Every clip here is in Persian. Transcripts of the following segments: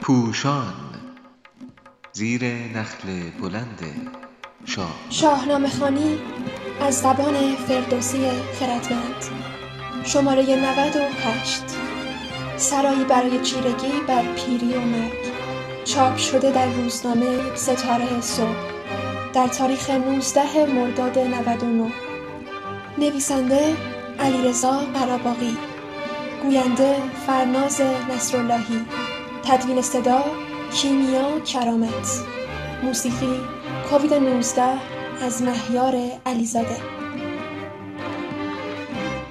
پوشان زیر نخل بلند شاه. شاهنامه خوانی از زبان فردوسی خردمند. شماره 98 سرایی برای چیرگی بر پیری و مرگ. چاپ شده در روزنامه ستاره صبح. در تاریخ 19 مرداد 99 نویسنده علیرضا قراباغی. گوینده فرناز نصراللهی تدوین صدا کیمیا کرامت موسیقی کووید 19 از مهیار علیزاده.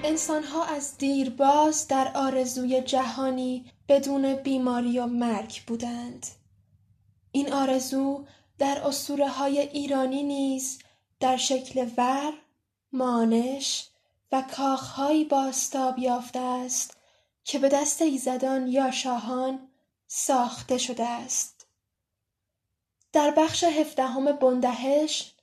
انسانها از دیرباز در آرزوی جهانی بدون بیماری و مرگ بودند. این آرزو در اسطوره های ایرانی نیز در شکل ور، مانش و کاخهایی بازتاب یافته است که به دست ایزدان یا شاهان ساخته شده است در بخش هفدهم بندهش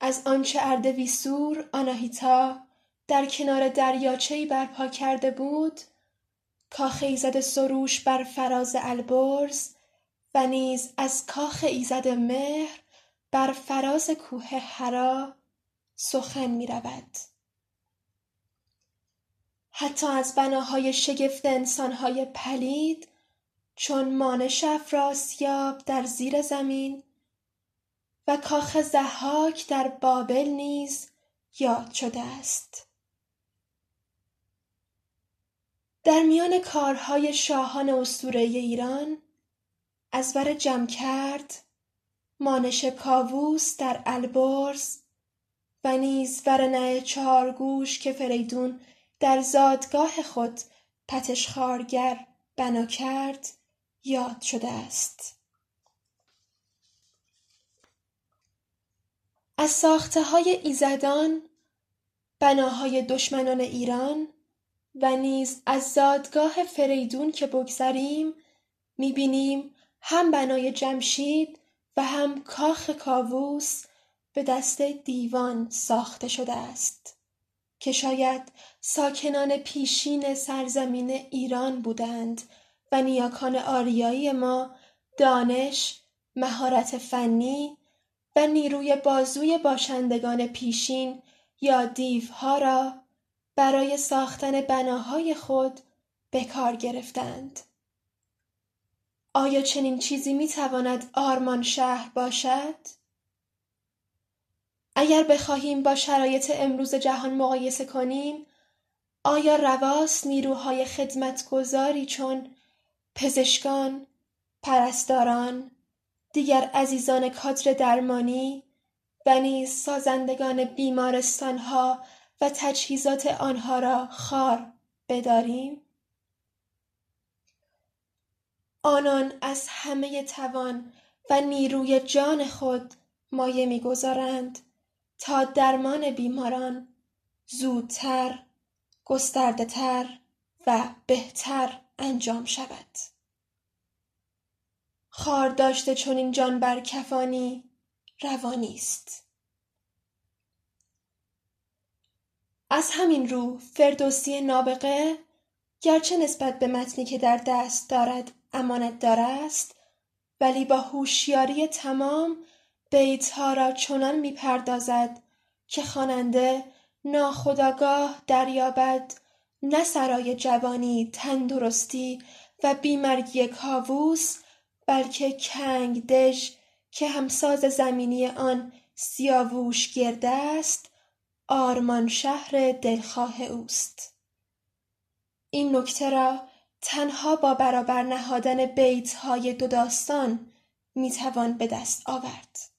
از آنچه اردویسور آناهیتا در کنار دریاچهای برپا کرده بود کاخ ایزد سروش بر فراز البرز و نیز از کاخ ایزد مهر بر فراز کوه حرا سخن می. حتی از بناهای شگفت انسانهای پلید چون مانش افراسیاب در زیر زمین و کاخ ضحاک در بابل نیز یاد شده است. در میان کارهای شاهان اسطوره ایران از بر جمکرد مانش کاووس در البرز و نیز ورنه چهارگوش که فریدون در زادگاه خود پتشخوارگر بنا کرد یاد شده است. از ساخته های ایزدان بناهای دشمنان ایران و نیز از زادگاه فریدون که بگذریم می‌بینیم هم بنای جمشید و هم کاخ کاووس به دست دیوان ساخته شده است. که شاید ساکنان پیشین سرزمین ایران بودند و نیاکان آریایی ما دانش، مهارت فنی و نیروی بازوی باشندگان پیشین یا دیوها را برای ساختن بناهای خود به کار گرفتند. آیا چنین چیزی می تواند آرمان شهر باشد؟ اگر بخواهیم با شرایط امروز جهان مقایسه کنیم آیا رواست نیروهای خدمتگذاری چون پزشکان، پرستاران، دیگر عزیزان کادر درمانی و نیز سازندگان بیمارستانها و تجهیزات آنها را خار بداریم؟ آنان از همه توان و نیروی جان خود مایه می‌گذارند تا درمان بیماران زودتر، گستردهتر و بهتر انجام شود. خار داشته چنین جان بر کفانی روانی است. از همین رو فردوسی نابغه گرچه نسبت به متنی که در دست دارد امانت دار است ولی با هوشیاری تمام بیتها را چنان می‌پردازد که خواننده ناخداگاه دریابد نه سرای جوانی تندرستی و بیمرگی کاووس بلکه کنگ دژ که همساز زمینی آن سیاووش گرده است آرمان شهر دلخواه اوست. این نکته را تنها با برابر نهادن بیت های دو داستان می‌توان به دست آورد.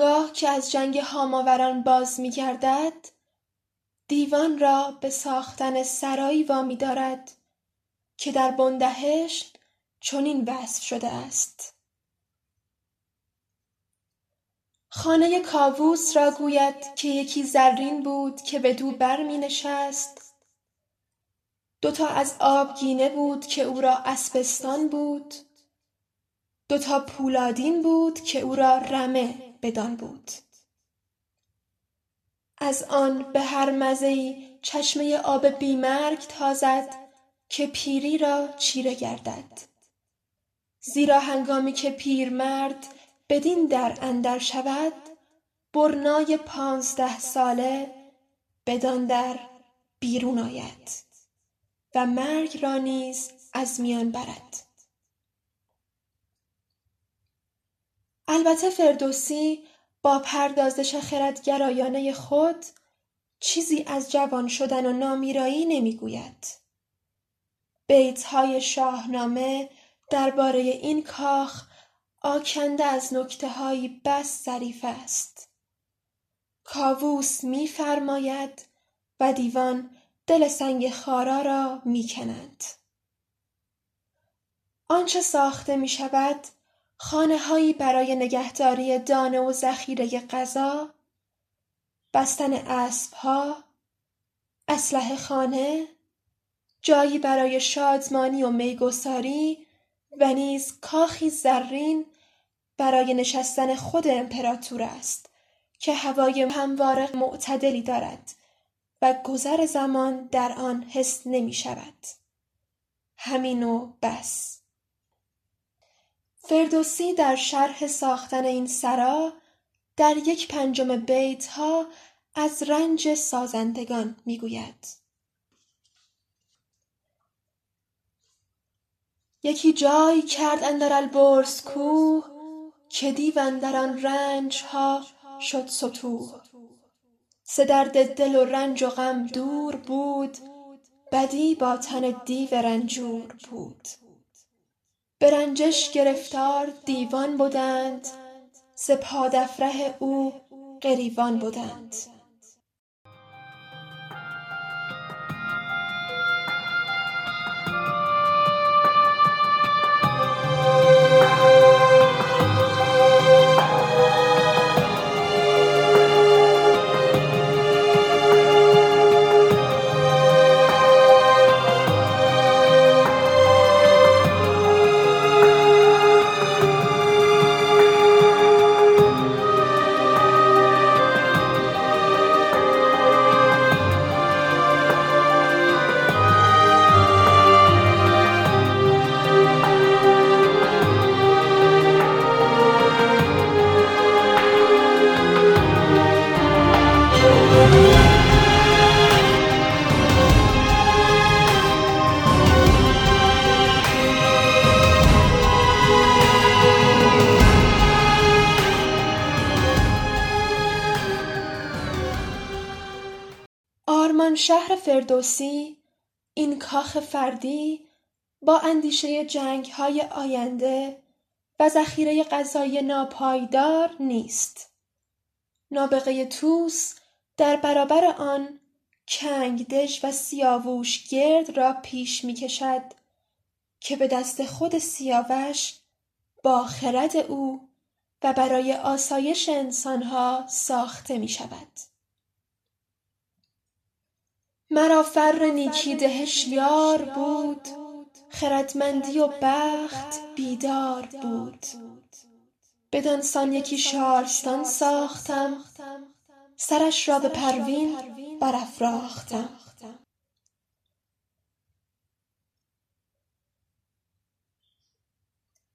آنگاه که از جنگ هاماوران باز میگردد دیوان را به ساختن سرایی وامی دارد که در بندهشت چنین وصف شده است. خانه کاووس را گوید که یکی زرین بود که بدو بر می نشست دوتا از آبگینه بود که او را اسبستان بود. دوتا پولادین بود که او را رمه بدان بود. از آن به هر مزهای چشمه آب بیمرگ تازد که پیری را چیره گردد. زیرا هنگامی که پیرمرد بدین در اندر شود برنای پانزده ساله بدان در بیرون آید و مرگ را نیز از میان برد. البته فردوسی با پردازش خردگرایانه خود چیزی از جوان شدن و نامیرایی نمی‌گوید. بیتهای شاهنامه درباره این کاخ آکنده از نکتههایی بس ظریف است. کاووس میفرماید و دیوان دل سنگ خارا را می‌کنند. آنچه ساخته می شود خانههایی برای نگهداری دانه و ذخیره غذا بستن اسبها اسلحه خانه جایی برای شادمانی و میگساری و نیز کاخی زرین برای نشستن خود امپراتور است که هوای هموار معتدلی دارد و گذر زمان در آن حس نمی شود. همین و بس. فردوسی در شرح ساختن این سرا در یک پنجم بیت ها از رنج سازندگان می‌گوید. یکی جای کرد اندر البرز کوه که دیو اندر آن رنج ها شد ستوه ز درد دل و رنج و غم دور بود بدی با تن دیو رنجور بود به رنجش گرفتار دیوان بدند ز او گریوان بدند آرمانشهر فردوسی این کاخ فردی با اندیشه جنگهای آینده و ذخیره غذایی ناپایدار نیست. نابغه طوس در برابر آن کنگدژ و سیاووشگرد را پیش می‌کشد که به دست خود سیاوش با خرد او و برای آسایش انسانها ساخته می‌شود. مرا فر نیکی دهش یار بود خردمندی و بخت بیدار بود. بدان سان یکی شارستان ساختم سرش را به پروین برافراختم.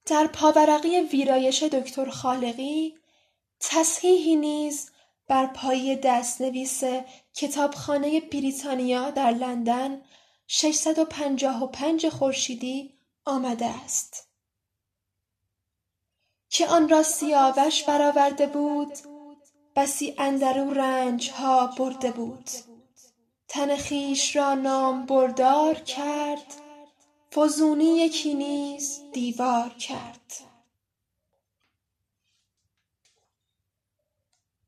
در پاورقی ویرایش دکتر خالقی تصحیحی نیز بر پایه دستنویس کتابخانه بریتانیا در لندن ششصد و پنجاه و پنج خورشیدی آمده است. که آن را سیاوش برآورده بود بسی اندر او رنج ها برده بود. تن خویش را نامبردار کرد فزونی یکی نیز دیوار کرد.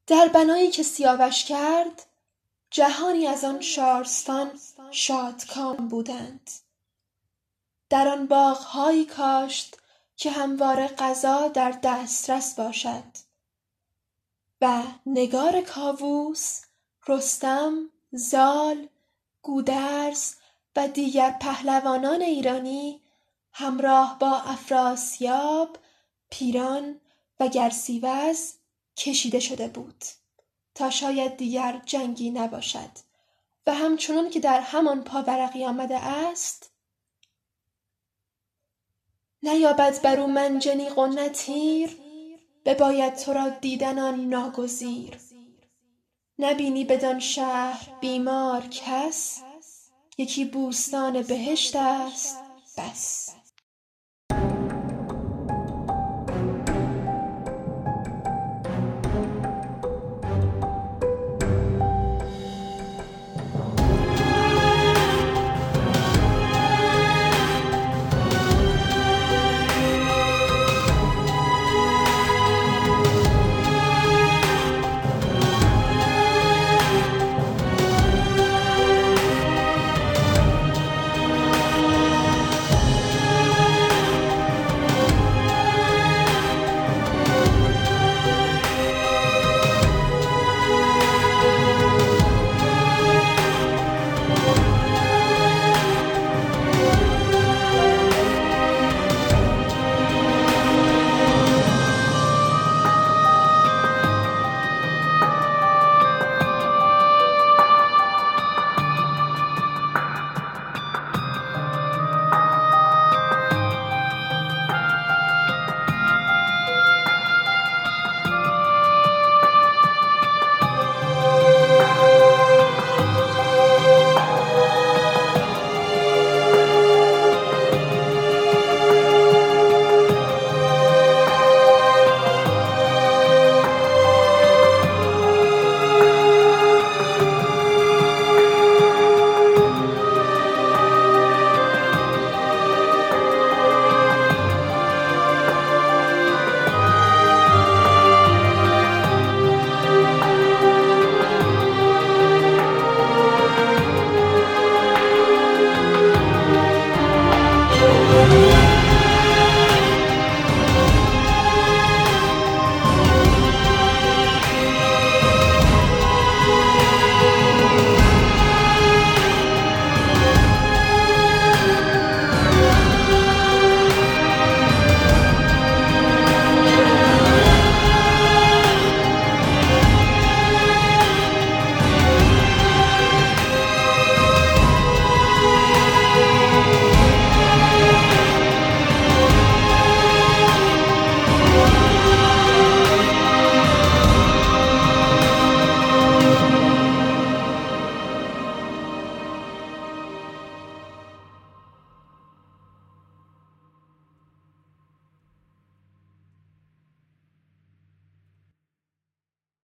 در بنایی که سیاوش کرد جهانی از آن شارستان شادکام بودند. در آن باغهایی کاشت که همواره غذا در دسترس باشد و نگار کاووس رستم زال گودرز و دیگر پهلوانان ایرانی همراه با افراسیاب پیران و گرسیوز کشیده شده بود. تا شاید دیگر جنگی نباشد. و همچنان که در همان پاورقی آمده است نیابد بر او منجنیق و نه تیر بباید تو را دیدن آن ناگزیر. نبینی بدان شهر بیمار کس یکی بوستان بهشت است بس.